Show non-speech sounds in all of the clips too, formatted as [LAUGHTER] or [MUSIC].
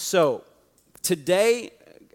So, today,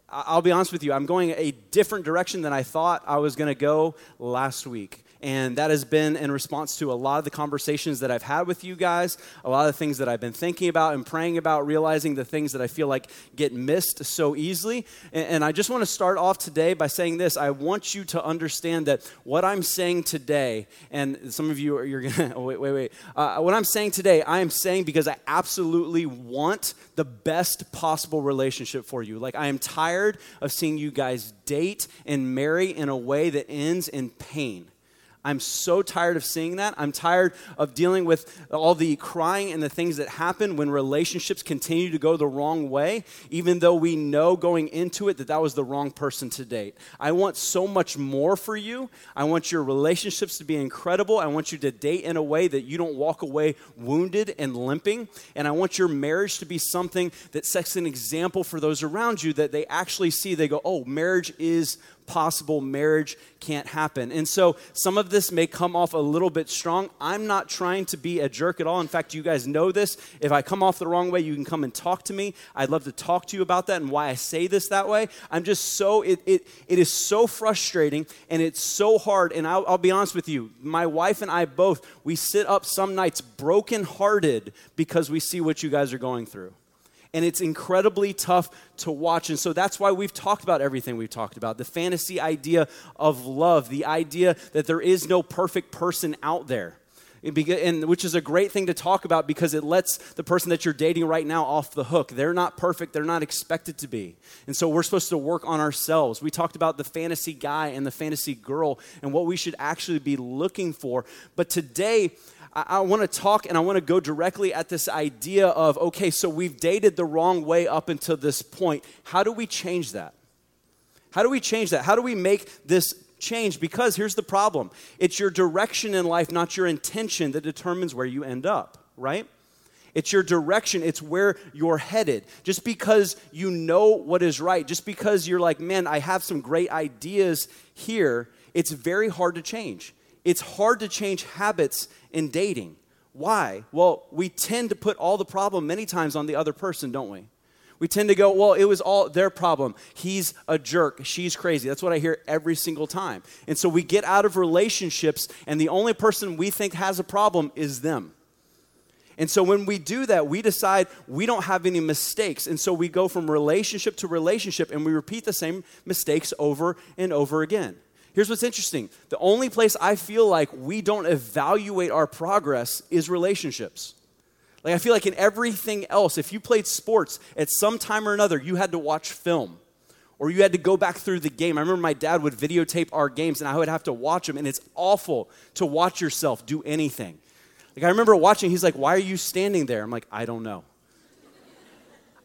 I'll be honest with you, I'm going a different direction than I thought I was going to go last week. And that has been in response to a lot of the conversations that I've had with you guys, a lot of the things that I've been thinking about and praying about, realizing the things that I feel like get missed so easily. And, and I just want to start off today by saying this I want you to understand that what I'm saying today, and some of you are, you're going [LAUGHS] to, wait, wait, wait. Uh, what I'm saying today, I am saying because I absolutely want the best possible relationship for you. Like, I am tired of seeing you guys date and marry in a way that ends in pain. I'm so tired of seeing that. I'm tired of dealing with all the crying and the things that happen when relationships continue to go the wrong way, even though we know going into it that that was the wrong person to date. I want so much more for you. I want your relationships to be incredible. I want you to date in a way that you don't walk away wounded and limping. And I want your marriage to be something that sets an example for those around you that they actually see. They go, oh, marriage is possible marriage can't happen. And so some of this may come off a little bit strong. I'm not trying to be a jerk at all. In fact, you guys know this. If I come off the wrong way, you can come and talk to me. I'd love to talk to you about that and why I say this that way. I'm just so, it, it, it is so frustrating and it's so hard. And I'll, I'll be honest with you, my wife and I both, we sit up some nights brokenhearted because we see what you guys are going through and it's incredibly tough to watch. And so that's why we've talked about everything we've talked about the fantasy idea of love, the idea that there is no perfect person out there. And which is a great thing to talk about because it lets the person that you're dating right now off the hook. They're not perfect, they're not expected to be. And so we're supposed to work on ourselves. We talked about the fantasy guy and the fantasy girl and what we should actually be looking for. But today, I, I want to talk and I want to go directly at this idea of okay, so we've dated the wrong way up until this point. How do we change that? How do we change that? How do we make this change? Because here's the problem it's your direction in life, not your intention, that determines where you end up, right? It's your direction, it's where you're headed. Just because you know what is right, just because you're like, man, I have some great ideas here, it's very hard to change. It's hard to change habits in dating. Why? Well, we tend to put all the problem many times on the other person, don't we? We tend to go, well, it was all their problem. He's a jerk. She's crazy. That's what I hear every single time. And so we get out of relationships, and the only person we think has a problem is them. And so when we do that, we decide we don't have any mistakes. And so we go from relationship to relationship, and we repeat the same mistakes over and over again. Here's what's interesting the only place I feel like we don't evaluate our progress is relationships. Like, I feel like in everything else, if you played sports at some time or another, you had to watch film or you had to go back through the game. I remember my dad would videotape our games and I would have to watch them, and it's awful to watch yourself do anything. Like, I remember watching, he's like, Why are you standing there? I'm like, I don't know.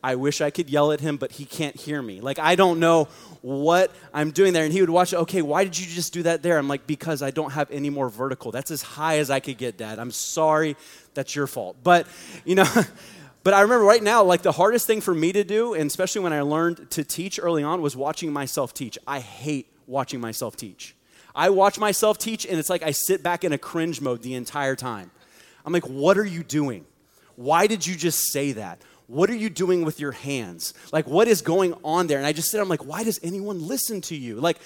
I wish I could yell at him, but he can't hear me. Like, I don't know what I'm doing there. And he would watch, okay, why did you just do that there? I'm like, because I don't have any more vertical. That's as high as I could get, Dad. I'm sorry. That's your fault. But, you know, [LAUGHS] but I remember right now, like the hardest thing for me to do, and especially when I learned to teach early on, was watching myself teach. I hate watching myself teach. I watch myself teach, and it's like I sit back in a cringe mode the entire time. I'm like, what are you doing? Why did you just say that? What are you doing with your hands? Like, what is going on there? And I just said, I'm like, why does anyone listen to you? Like,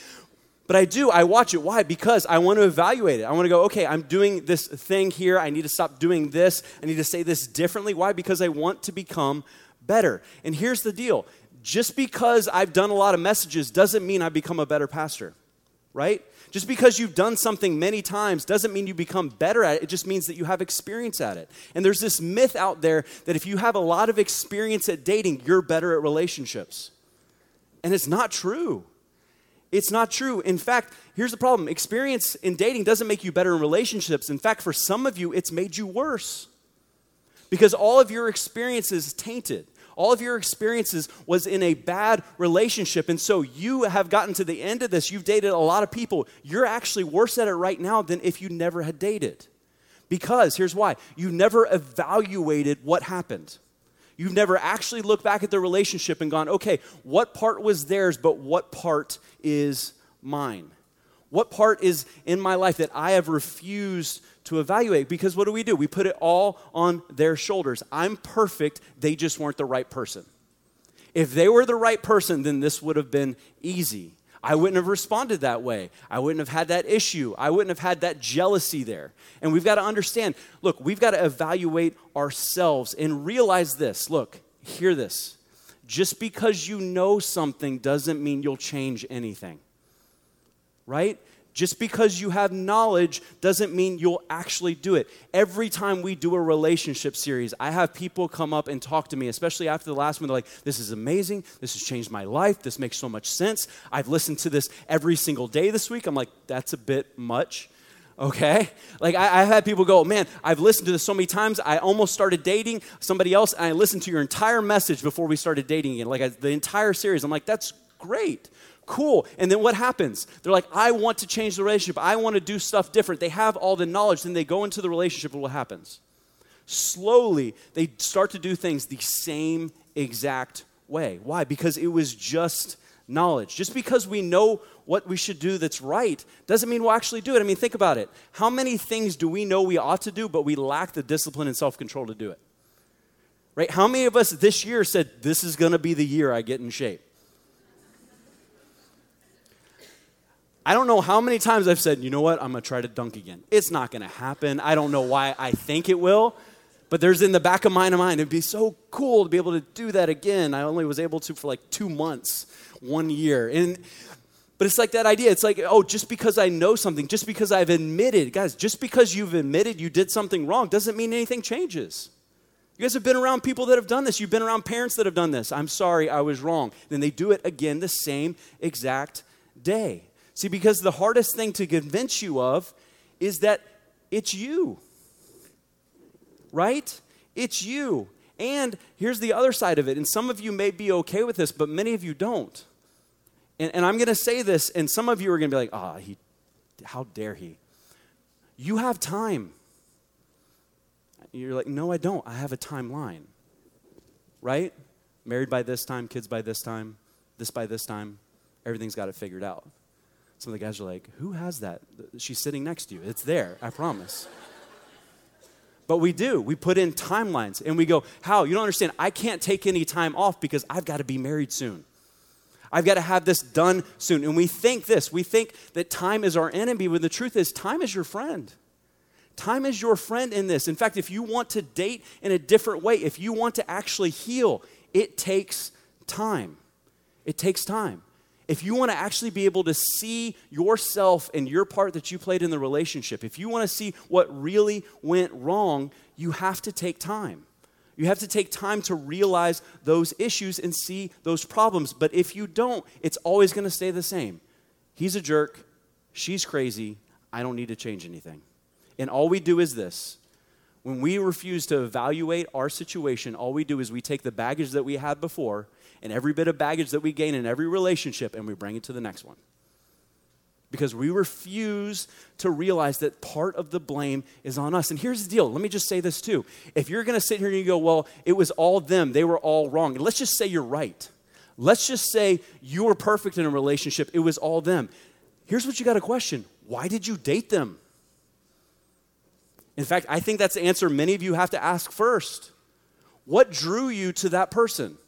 but I do, I watch it. Why? Because I want to evaluate it. I want to go, okay, I'm doing this thing here. I need to stop doing this. I need to say this differently. Why? Because I want to become better. And here's the deal just because I've done a lot of messages doesn't mean I become a better pastor, right? Just because you've done something many times doesn't mean you become better at it. It just means that you have experience at it. And there's this myth out there that if you have a lot of experience at dating, you're better at relationships. And it's not true. It's not true. In fact, here's the problem experience in dating doesn't make you better in relationships. In fact, for some of you, it's made you worse because all of your experience is tainted all of your experiences was in a bad relationship. And so you have gotten to the end of this. You've dated a lot of people. You're actually worse at it right now than if you never had dated. Because here's why you never evaluated what happened. You've never actually looked back at the relationship and gone, okay, what part was theirs, but what part is mine? What part is in my life that I have refused to evaluate because what do we do? We put it all on their shoulders. I'm perfect, they just weren't the right person. If they were the right person, then this would have been easy. I wouldn't have responded that way. I wouldn't have had that issue. I wouldn't have had that jealousy there. And we've got to understand look, we've got to evaluate ourselves and realize this. Look, hear this. Just because you know something doesn't mean you'll change anything, right? Just because you have knowledge doesn't mean you'll actually do it. Every time we do a relationship series, I have people come up and talk to me, especially after the last one. They're like, This is amazing. This has changed my life. This makes so much sense. I've listened to this every single day this week. I'm like, That's a bit much. Okay? Like, I, have had people go, Man, I've listened to this so many times. I almost started dating somebody else, and I listened to your entire message before we started dating again. Like, I, the entire series. I'm like, That's great. Cool. And then what happens? They're like, I want to change the relationship. I want to do stuff different. They have all the knowledge. Then they go into the relationship, and what happens? Slowly, they start to do things the same exact way. Why? Because it was just knowledge. Just because we know what we should do that's right doesn't mean we'll actually do it. I mean, think about it. How many things do we know we ought to do, but we lack the discipline and self control to do it? Right? How many of us this year said, This is going to be the year I get in shape? I don't know how many times I've said, you know what, I'm going to try to dunk again. It's not going to happen. I don't know why I think it will, but there's in the back of my mind, it'd be so cool to be able to do that again. I only was able to for like two months, one year. And but it's like that idea. It's like, oh, just because I know something, just because I've admitted, guys, just because you've admitted you did something wrong doesn't mean anything changes. You guys have been around people that have done this. You've been around parents that have done this. I'm sorry, I was wrong. Then they do it again the same exact day. See, because the hardest thing to convince you of is that it's you. Right? It's you. And here's the other side of it. And some of you may be okay with this, but many of you don't. And, and I'm going to say this, and some of you are going to be like, ah, oh, he, how dare he? You have time. You're like, no, I don't. I have a timeline. Right? Married by this time, kids by this time, this by this time. Everything's got it figured out. Some of the guys are like, Who has that? She's sitting next to you. It's there, I promise. but we do. We put in timelines and we go, How? You don't understand. I can't take any time off because I've got to be married soon. I've got to have this done soon. And we think this we think that time is our enemy, when the truth is, time is your friend. Time is your friend in this. In fact, if you want to date in a different way, if you want to actually heal, it takes time. It takes time if you want to actually be able to see yourself and your part that you played in the relationship, if you want to see what really went wrong, you have to take time. You have to take time to realize those issues and see those problems. But if you don't, it's always going to stay the same. He's a jerk. She's crazy. I don't need to change anything. And all we do is this when we refuse to evaluate our situation, all we do is we take the baggage that we had before and every bit of baggage that we gain in every relationship and we bring it to the next one. Because we refuse to realize that part of the blame is on us. And here's the deal let me just say this too. If you're going to sit here and you go, well, it was all them, they were all wrong, let's just say you're right. Let's just say you were perfect in a relationship, it was all them. Here's what you got to question why did you date them? In fact, I think that's the answer many of you have to ask first. What drew you to that person?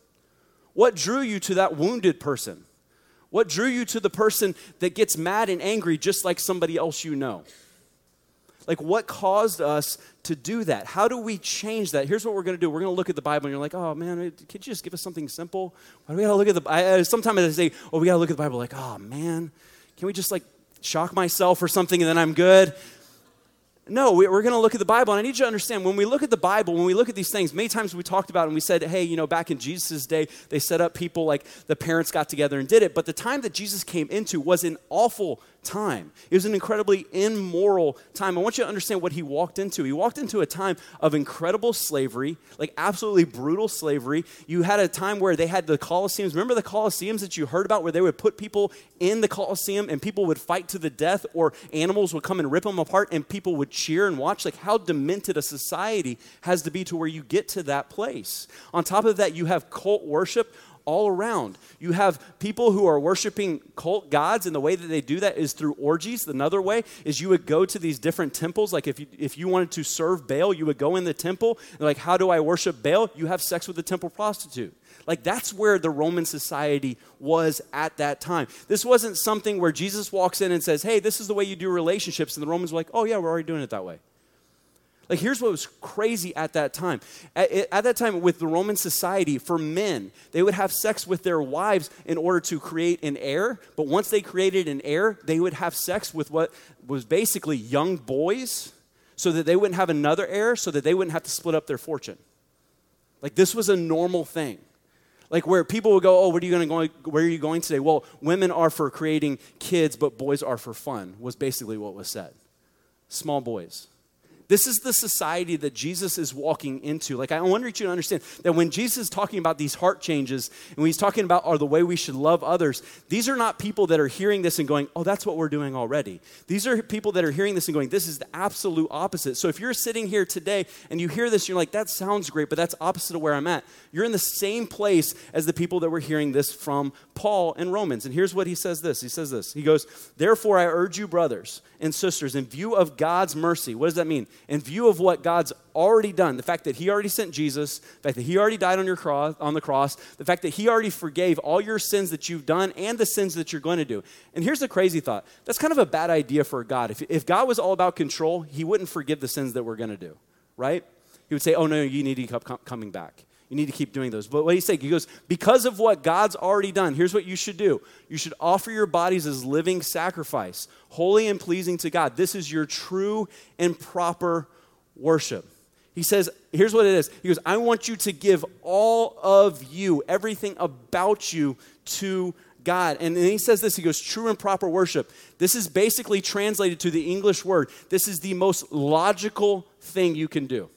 What drew you to that wounded person? What drew you to the person that gets mad and angry just like somebody else you know? Like, what caused us to do that? How do we change that? Here's what we're going to do. We're going to look at the Bible, and you're like, oh, man, could you just give us something simple? Why do we got to look at the Bible? Sometimes I say, oh, we got to look at the Bible, like, oh, man, can we just, like, shock myself or something, and then I'm good? No, we're going to look at the Bible. And I need you to understand when we look at the Bible, when we look at these things, many times we talked about and we said, hey, you know, back in Jesus' day, they set up people like the parents got together and did it. But the time that Jesus came into was an awful time. It was an incredibly immoral time. I want you to understand what he walked into. He walked into a time of incredible slavery, like absolutely brutal slavery. You had a time where they had the Colosseums. Remember the Colosseums that you heard about where they would put people in the Colosseum and people would fight to the death or animals would come and rip them apart and people would cheer and watch? Like how demented a society has to be to where you get to that place. On top of that, you have cult worship all around. You have people who are worshiping cult gods, and the way that they do that is through orgies. Another way is you would go to these different temples. Like if you, if you wanted to serve Baal, you would go in the temple. like, how do I worship Baal? You have sex with the temple prostitute. Like that's where the Roman society was at that time. This wasn't something where Jesus walks in and says, hey, this is the way you do relationships. And the Romans were like, oh, yeah, we're already doing it that way. Like, here's what was crazy at that time. At, at, that time, with the Roman society, for men, they would have sex with their wives in order to create an heir. But once they created an heir, they would have sex with what was basically young boys so that they wouldn't have another heir, so that they wouldn't have to split up their fortune. Like, this was a normal thing. Like where people would go, oh, where are you going to go? Where are you going today? Well, women are for creating kids, but boys are for fun. Was basically what was said. Small boys. This is the society that Jesus is walking into. Like, I want you to understand that when Jesus is talking about these heart changes and when he's talking about are the way we should love others, these are not people that are hearing this and going, oh, that's what we're doing already. These are people that are hearing this and going, this is the absolute opposite. So if you're sitting here today and you hear this, you're like, that sounds great, but that's opposite of where I'm at. You're in the same place as the people that were hearing this from Paul in Romans. And here's what he says this He says this. He goes, Therefore, I urge you, brothers and sisters, in view of God's mercy, what does that mean? In view of what God's already done, the fact that He already sent Jesus, the fact that He already died on, your cross, on the cross, the fact that He already forgave all your sins that you've done and the sins that you're going to do. And here's the crazy thought that's kind of a bad idea for God. If, if God was all about control, He wouldn't forgive the sins that we're going to do, right? He would say, Oh, no, you need to keep coming back. You need to keep doing those. But what he's saying, he goes, because of what God's already done, here's what you should do. You should offer your bodies as living sacrifice, holy and pleasing to God. This is your true and proper worship. He says, here's what it is. He goes, I want you to give all of you, everything about you to God. And then he says this he goes, true and proper worship. This is basically translated to the English word. This is the most logical thing you can do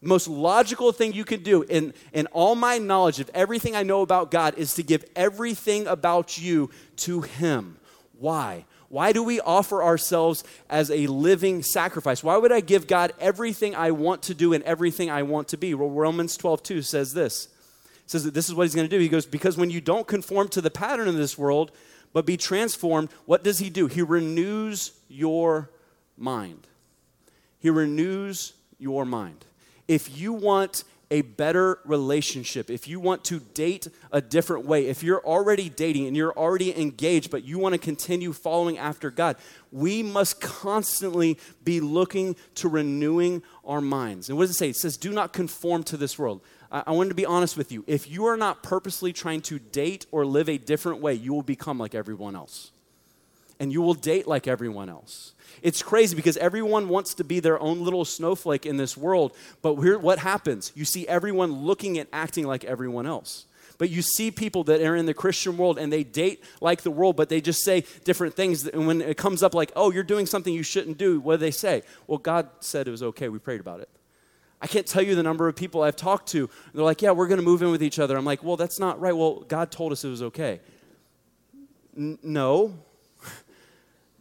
most logical thing you can do in, in all my knowledge of everything I know about God is to give everything about you to Him. Why? Why do we offer ourselves as a living sacrifice? Why would I give God everything I want to do and everything I want to be? Well, Romans 12, 2 says this. It says that this is what he's going to do. He goes, Because when you don't conform to the pattern of this world, but be transformed, what does he do? He renews your mind. He renews your mind if you want a better relationship, if you want to date a different way, if you're already dating and you're already engaged, but you want to continue following after God, we must constantly be looking to renewing our minds. And what does it say? It says, do not conform to this world. I, I want to be honest with you. If you are not purposely trying to date or live a different way, you will become like everyone else. And you will date like everyone else. It's crazy because everyone wants to be their own little snowflake in this world, but what happens? You see everyone looking and acting like everyone else. But you see people that are in the Christian world and they date like the world, but they just say different things. And when it comes up like, oh, you're doing something you shouldn't do, what do they say? Well, God said it was okay. We prayed about it. I can't tell you the number of people I've talked to. They're like, yeah, we're going to move in with each other. I'm like, well, that's not right. Well, God told us it was okay. N- no,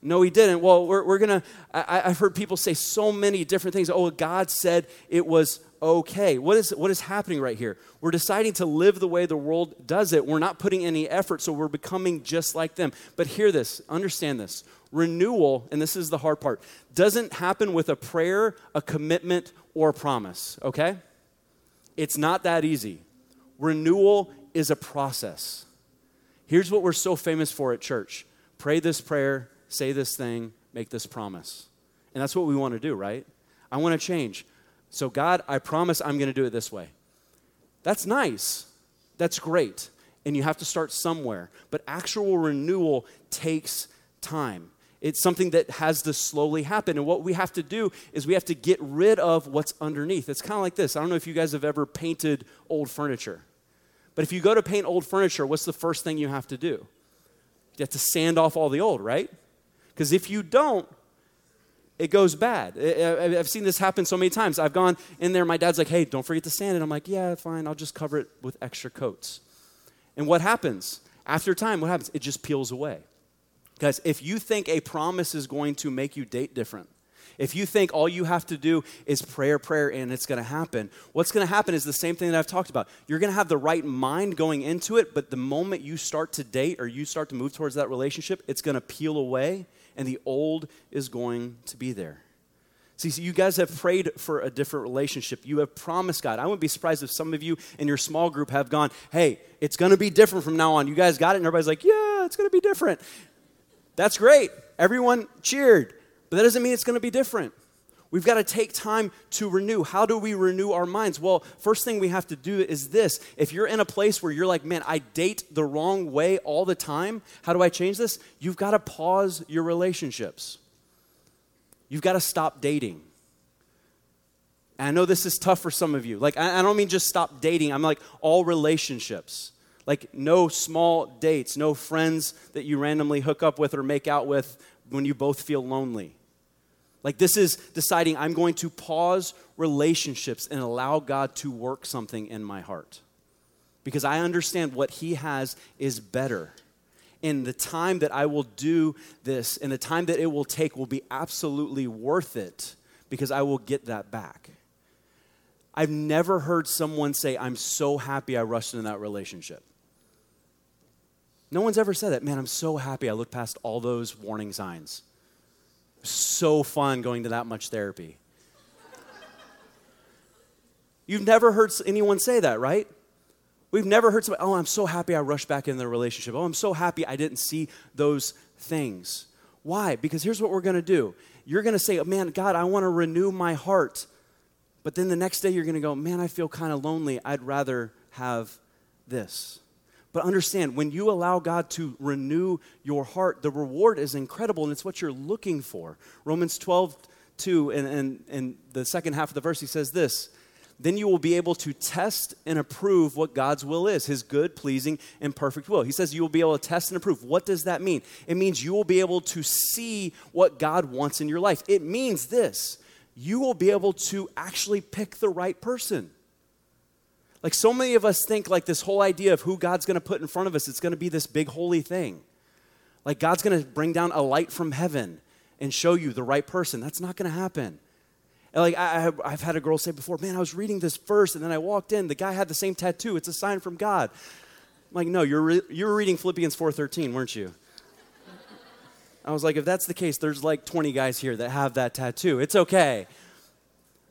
no, he didn't. Well, we're, we're going to, I've heard people say so many different things. Oh, God said it was okay. What is, what is happening right here? We're deciding to live the way the world does it. We're not putting any effort, so we're becoming just like them. But hear this, understand this. Renewal, and this is the hard part, doesn't happen with a prayer, a commitment, or a promise, okay? It's not that easy. Renewal is a process. Here's what we're so famous for at church pray this prayer say this thing, make this promise. And that's what we want to do, right? I want to change. So, God, I promise I'm going to do it this way. That's nice. That's great. And you have to start somewhere. But actual renewal takes time. It's something that has to slowly happen. And what we have to do is we have to get rid of what's underneath. It's kind of like this. I don't know if you guys have ever painted old furniture. But if you go to paint old furniture, what's the first thing you have to do? You have to sand off all the old, right? Because if you don't, it goes bad. I've seen this happen so many times. I've gone in there, my dad's like, hey, don't forget to sand it. I'm like, yeah, fine, I'll just cover it with extra coats. And what happens? After time, what happens? It just peels away. Guys, if you think a promise is going to make you date different, If you think all you have to do is prayer, prayer, and it's going to happen, what's going to happen is the same thing that I've talked about. You're going to have the right mind going into it, but the moment you start to date or you start to move towards that relationship, it's going to peel away, and the old is going to be there. See, so you guys have prayed for a different relationship. You have promised God. I wouldn't be surprised if some of you in your small group have gone, hey, it's going to be different from now on. You guys got it? And everybody's like, yeah, it's going to be different. That's great. Everyone cheered. But that doesn't mean it's going to be different. We've got to take time to renew. How do we renew our minds? Well, first thing we have to do is this. If you're in a place where you're like, man, I date the wrong way all the time, how do I change this? You've got to pause your relationships. You've got to stop dating. And I know this is tough for some of you. Like, I don't mean just stop dating, I'm like all relationships. Like, no small dates, no friends that you randomly hook up with or make out with when you both feel lonely. Like, this is deciding I'm going to pause relationships and allow God to work something in my heart. Because I understand what He has is better. And the time that I will do this and the time that it will take will be absolutely worth it because I will get that back. I've never heard someone say, I'm so happy I rushed into that relationship. No one's ever said that. Man, I'm so happy I looked past all those warning signs. So fun going to that much therapy. You've never heard anyone say that, right? We've never heard somebody, oh, I'm so happy I rushed back into the relationship. Oh, I'm so happy I didn't see those things. Why? Because here's what we're going to do. You're going to say, oh, man, God, I want to renew my heart. But then the next day you're going to go, man, I feel kind of lonely. I'd rather have this. But understand, when you allow God to renew your heart, the reward is incredible and it's what you're looking for. Romans 12, 2, and, and, and the second half of the verse, he says this Then you will be able to test and approve what God's will is, his good, pleasing, and perfect will. He says you will be able to test and approve. What does that mean? It means you will be able to see what God wants in your life. It means this you will be able to actually pick the right person. Like so many of us think like this whole idea of who God's going to put in front of us, it's going to be this big holy thing. Like God's going to bring down a light from heaven and show you the right person. That's not going to happen. And like I, have had a girl say before, man, I was reading this verse and then I walked in. The guy had the same tattoo. It's a sign from God. I'm like, no, you're re- you were reading Philippians 4:13, weren't you? I was like, if that's the case, there's like 20 guys here that have that tattoo. It's okay.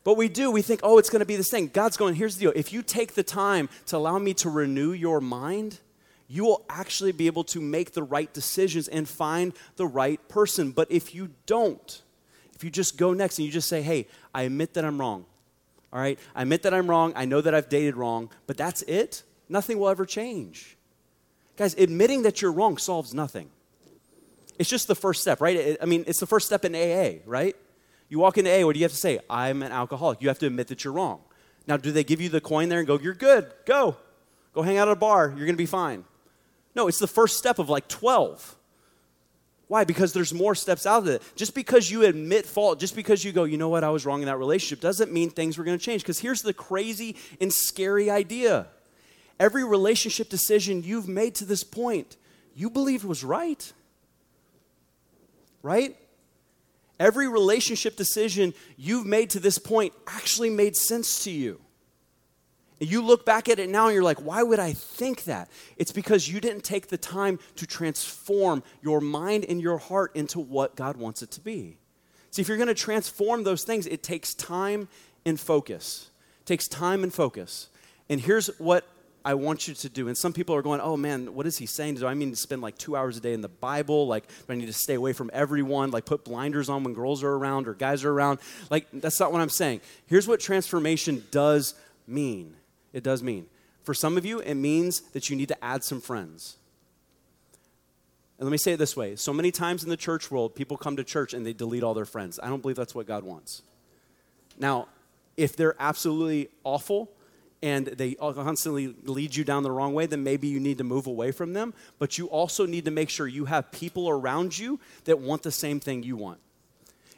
But we do, we think, oh, it's going to be this thing. God's going, here's the deal. If you take the time to allow me to renew your mind, you will actually be able to make the right decisions and find the right person. But if you don't, if you just go next and you just say, hey, I admit that I'm wrong, all right? I admit that I'm wrong. I know that I've dated wrong, but that's it. Nothing will ever change. Guys, admitting that you're wrong solves nothing. It's just the first step, right? I mean, it's the first step in AA, right? You walk into A, what do you have to say? I'm an alcoholic. You have to admit that you're wrong. Now, do they give you the coin there and go, you're good, go. Go hang out at a bar, you're gonna be fine. No, it's the first step of like 12. Why? Because there's more steps out of it. Just because you admit fault, just because you go, you know what, I was wrong in that relationship, doesn't mean things were gonna change. Because here's the crazy and scary idea every relationship decision you've made to this point, you believed was right. Right? Every relationship decision you've made to this point actually made sense to you. And you look back at it now and you're like, why would I think that? It's because you didn't take the time to transform your mind and your heart into what God wants it to be. See, if you're going to transform those things, it takes time and focus. It takes time and focus. And here's what I want you to do. And some people are going, oh man, what is he saying? Do I mean to spend like two hours a day in the Bible? Like, do I need to stay away from everyone? Like, put blinders on when girls are around or guys are around? Like, that's not what I'm saying. Here's what transformation does mean it does mean. For some of you, it means that you need to add some friends. And let me say it this way so many times in the church world, people come to church and they delete all their friends. I don't believe that's what God wants. Now, if they're absolutely awful, and they constantly lead you down the wrong way, then maybe you need to move away from them. But you also need to make sure you have people around you that want the same thing you want.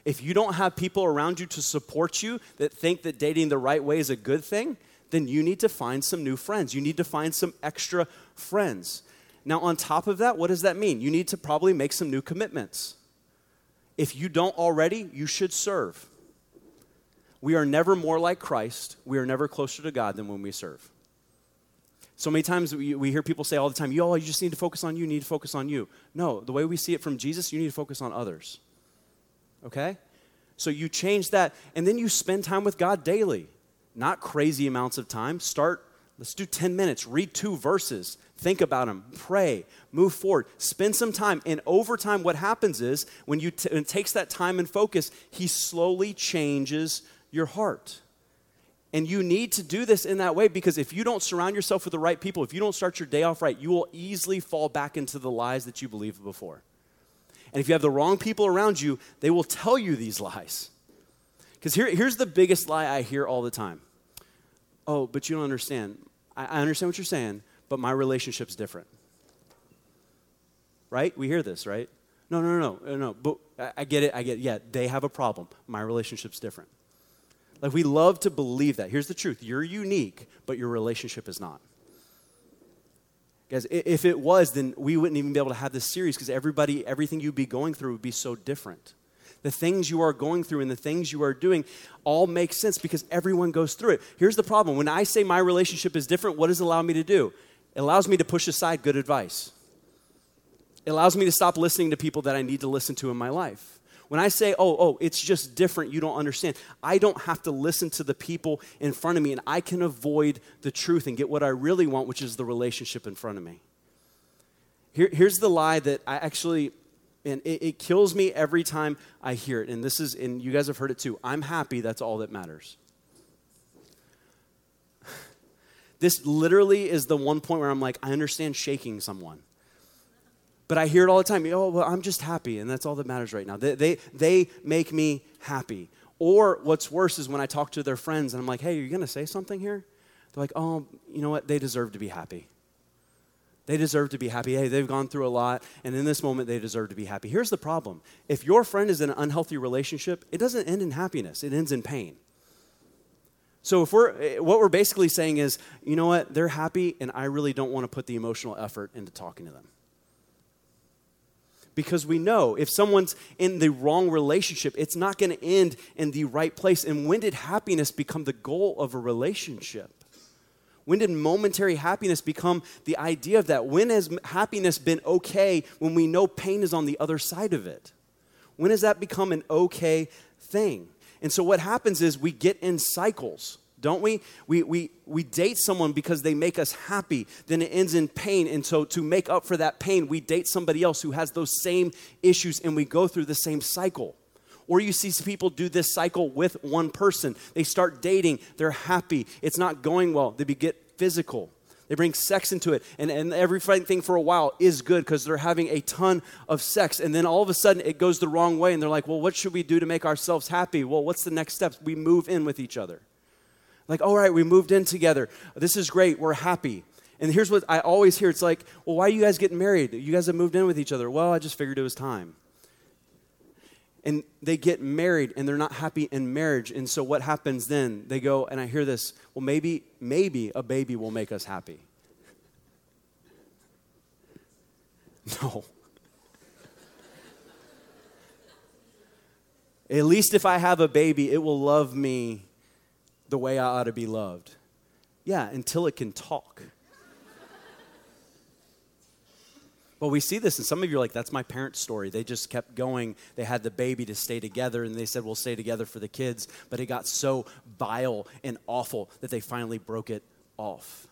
If you don't have people around you to support you that think that dating the right way is a good thing, then you need to find some new friends. You need to find some extra friends. Now, on top of that, what does that mean? You need to probably make some new commitments. if you don't already, you should serve. We are never more like Christ. We are never closer to God than when we serve. So many times we, we hear people say all the time, yo, you just need to focus on you, need to focus on you. No, the way we see it from Jesus, you need to focus on others. Okay? So you change that, and then you spend time with God daily. Not crazy amounts of time. Start, let's do 10 minutes, read two verses, think about them, pray, move forward, spend some time. And over time, what happens is when you t- takes that time and focus, He slowly changes your heart. And you need to do this in that way because if you don't surround yourself with the right people, if you don't start your day off right, you will easily fall back into the lies that you believed before. And if you have the wrong people around you, they will tell you these lies. Because here, here's the biggest lie I hear all the time Oh, but you don't understand. I, I understand what you're saying, but my relationship's different. Right? We hear this, right? No, no, no, no, no. But I, I get it. I get it. Yeah, they have a problem. My relationship's different. Like we love to believe that. Here's the truth you're unique, but your relationship is not. Guys, if it was, then we wouldn't even be able to have this series because everybody, everything you'd be going through would be so different. The things you are going through and the things you are doing all make sense because everyone goes through it. Here's the problem when I say my relationship is different, what does it allow me to do? It allows me to push aside good advice, it allows me to stop listening to people that I need to listen to in my life. When I say, oh, oh, it's just different, you don't understand, I don't have to listen to the people in front of me and I can avoid the truth and get what I really want, which is the relationship in front of me. Here, here's the lie that I actually, and it, it kills me every time I hear it. And this is, and you guys have heard it too. I'm happy, that's all that matters. [SIGHS] This literally is the one point where I'm like, I understand shaking someone. But I hear it all the time. Oh, well, I'm just happy, and that's all that matters right now. They, they, they make me happy. Or what's worse is when I talk to their friends and I'm like, hey, are you going to say something here? They're like, oh, you know what? They deserve to be happy. They deserve to be happy. Hey, they've gone through a lot, and in this moment, they deserve to be happy. Here's the problem if your friend is in an unhealthy relationship, it doesn't end in happiness, it ends in pain. So if we're eh, what we're basically saying is, you know what, they're happy and I really don't want to put the emotional effort into talking to them because we know if someone's in the wrong relationship, it's not going to end in the right place. And when did happiness become the goal of a relationship? When did momentary happiness become the idea of that? When has happiness been okay when we know pain is on the other side of it? When has that become an okay thing? And so what happens is we get in cycles don't we? We, we? we date someone because they make us happy, then it ends in pain. And so, to make up for that pain, we date somebody else who has those same issues and we go through the same cycle. Or you see people do this cycle with one person. They start dating, they're happy, it's not going well, they get physical. They bring sex into it, and, and everything for a while is good because they're having a ton of sex. And then all of a sudden it goes the wrong way, and they're like, Well, what should we do to make ourselves happy? Well, what's the next steps? We move in with each other. Like, all right, we moved in together. This is great. We're happy. And here's what I always hear it's like, well, why are you guys getting married? You guys have moved in with each other. Well, I just figured it was time. And they get married and they're not happy in marriage. And so what happens then? They go, and I hear this, well, maybe, maybe a baby will make us happy. [LAUGHS] No. At least if I have a baby, it will love me the way I ought to be loved. Yeah, until it can talk. Well, we see this, and some of you are like, that's my parents' story. They just kept going. They had the baby to stay together, and they said, we'll stay together for the kids. But it got so vile and awful that they finally broke it off.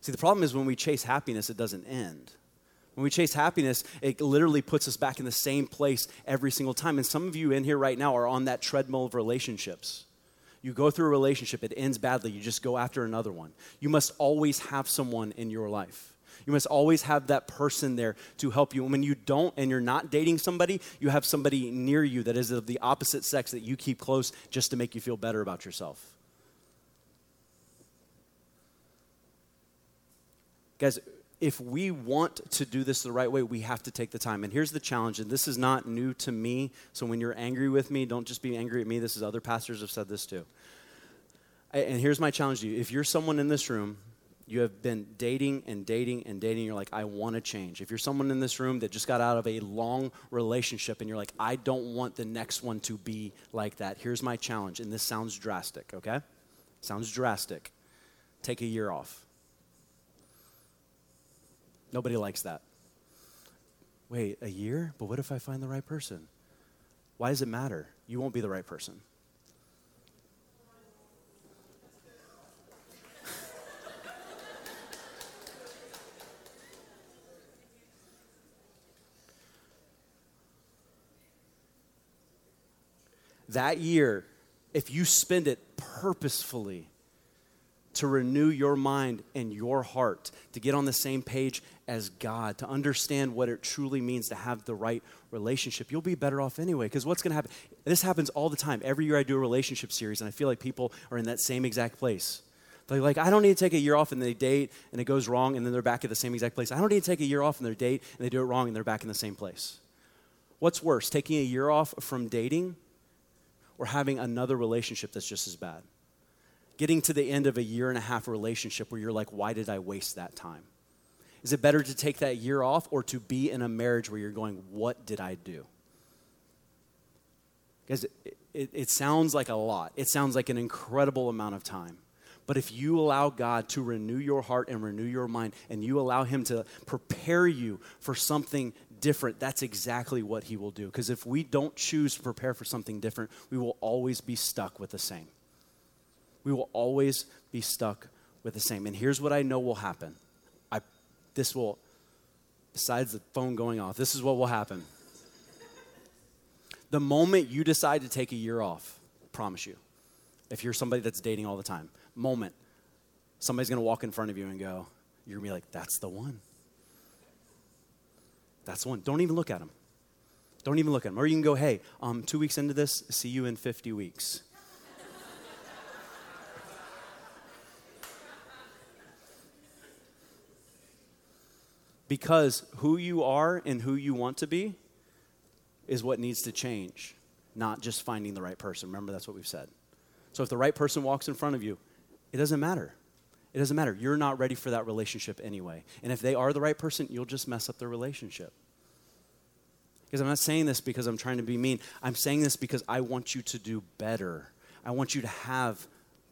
See, the problem is when we chase happiness, it doesn't end. When we chase happiness, it literally puts us back in the same place every single time. And some of you in here right now are on that treadmill of relationships. You go through a relationship, it ends badly, you just go after another one. You must always have someone in your life. You must always have that person there to help you. And when you don't and you're not dating somebody, you have somebody near you that is of the opposite sex that you keep close just to make you feel better about yourself. Guys, if we want to do this the right way, we have to take the time. And here's the challenge, and this is not new to me. So when you're angry with me, don't just be angry at me. This is other pastors have said this too. And here's my challenge to you. If you're someone in this room you have been dating and dating and dating. You're like, I want to change. If you're someone in this room that just got out of a long relationship and you're like, I don't want the next one to be like that, here's my challenge. And this sounds drastic, okay? Sounds drastic. Take a year off. Nobody likes that. Wait, a year? But what if I find the right person? Why does it matter? You won't be the right person. [LAUGHS] that year, if you spend it purposefully to renew your mind and your heart, to get on the same page as God, to understand what it truly means to have the right relationship, you'll be better off anyway. Because what's going to happen? This happens all the time. Every year I do a relationship series, and I feel like people are in that same exact place. They're like, I don't need to take a year off and they date and it goes wrong and then they're back at the same exact place. I don't need to take a year off and they date and they do it wrong and they're back in the same place. What's worse, taking a year off from dating or having another relationship that's just as bad. Getting to the end of a year and a half relationship where you're like, why did I waste that time? Is it better to take that year off or to be in a marriage where you're going, what did I do? Because it, it, it sounds like a lot, it sounds like an incredible amount of time. But if you allow God to renew your heart and renew your mind, and you allow Him to prepare you for something different, that's exactly what He will do. Because if we don't choose to prepare for something different, we will always be stuck with the same. We will always be stuck with the same. And here's what I know will happen. I, this will, besides the phone going off, this is what will happen. The moment you decide to take a year off, I promise you, if you're somebody that's dating all the time, moment, somebody's gonna walk in front of you and go, you're gonna be like, that's the one. That's one. Don't even look at them. Don't even look at them. Or you can go, hey, um, two weeks into this, see you in 50 weeks. Because who you are and who you want to be is what needs to change, not just finding the right person. Remember, that's what we've said. So if the right person walks in front of you, it doesn't matter. It doesn't matter. You're not ready for that relationship anyway. And if they are the right person, you'll just mess up their relationship. Because I'm not saying this because I'm trying to be mean. I'm saying this because I want you to do better. I want you to have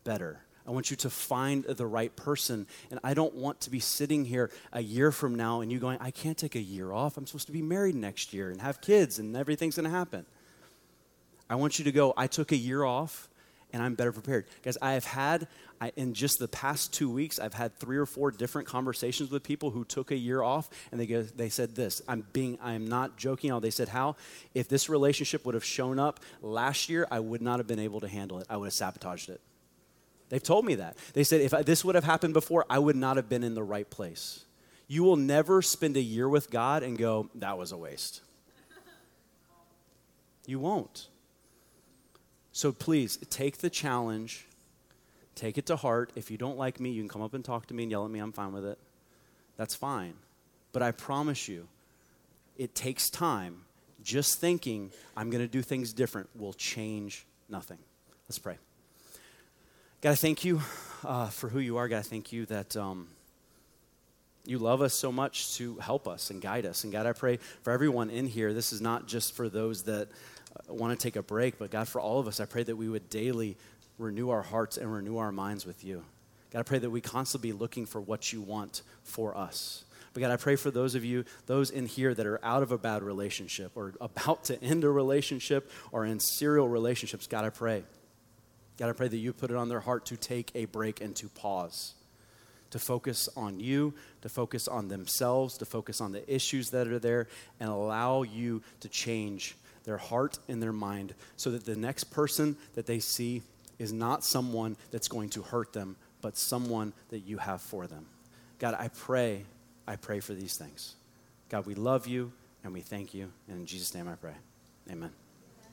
better. I want you to find the right person. And I don't want to be sitting here a year from now and you going, I can't take a year off. I'm supposed to be married next year and have kids and everything's going to happen. I want you to go, I took a year off and I'm better prepared. Guys, I have had, I, in just the past two weeks, I've had three or four different conversations with people who took a year off, and they go, they said this. I'm being, I am not joking. All. They said, "How if this relationship would have shown up last year, I would not have been able to handle it. I would have sabotaged it." They've told me that. They said, if I, this would have happened before, I would not have been in the right place. You will never spend a year with God and go, that was a waste. You won't. So please take the challenge, take it to heart. If you don't like me, you can come up and talk to me and yell at me. I'm fine with it. That's fine. But I promise you, it takes time. Just thinking I'm going to do things different will change nothing. Let's pray. God, I thank you uh, for who you are. God, I thank you that um, you love us so much to help us and guide us. And God, I pray for everyone in here. This is not just for those that want to take a break, but God, for all of us, I pray that we would daily renew our hearts and renew our minds with you. God, I pray that we constantly be looking for what you want for us. But God, I pray for those of you, those in here that are out of a bad relationship or about to end a relationship or in serial relationships, God, I pray. God, I pray that you put it on their heart to take a break and to pause, to focus on you, to focus on themselves, to focus on the issues that are there, and allow you to change their heart and their mind so that the next person that they see is not someone that's going to hurt them, but someone that you have for them. God, I pray, I pray for these things. God, we love you and we thank you. And in Jesus' name I pray. Amen.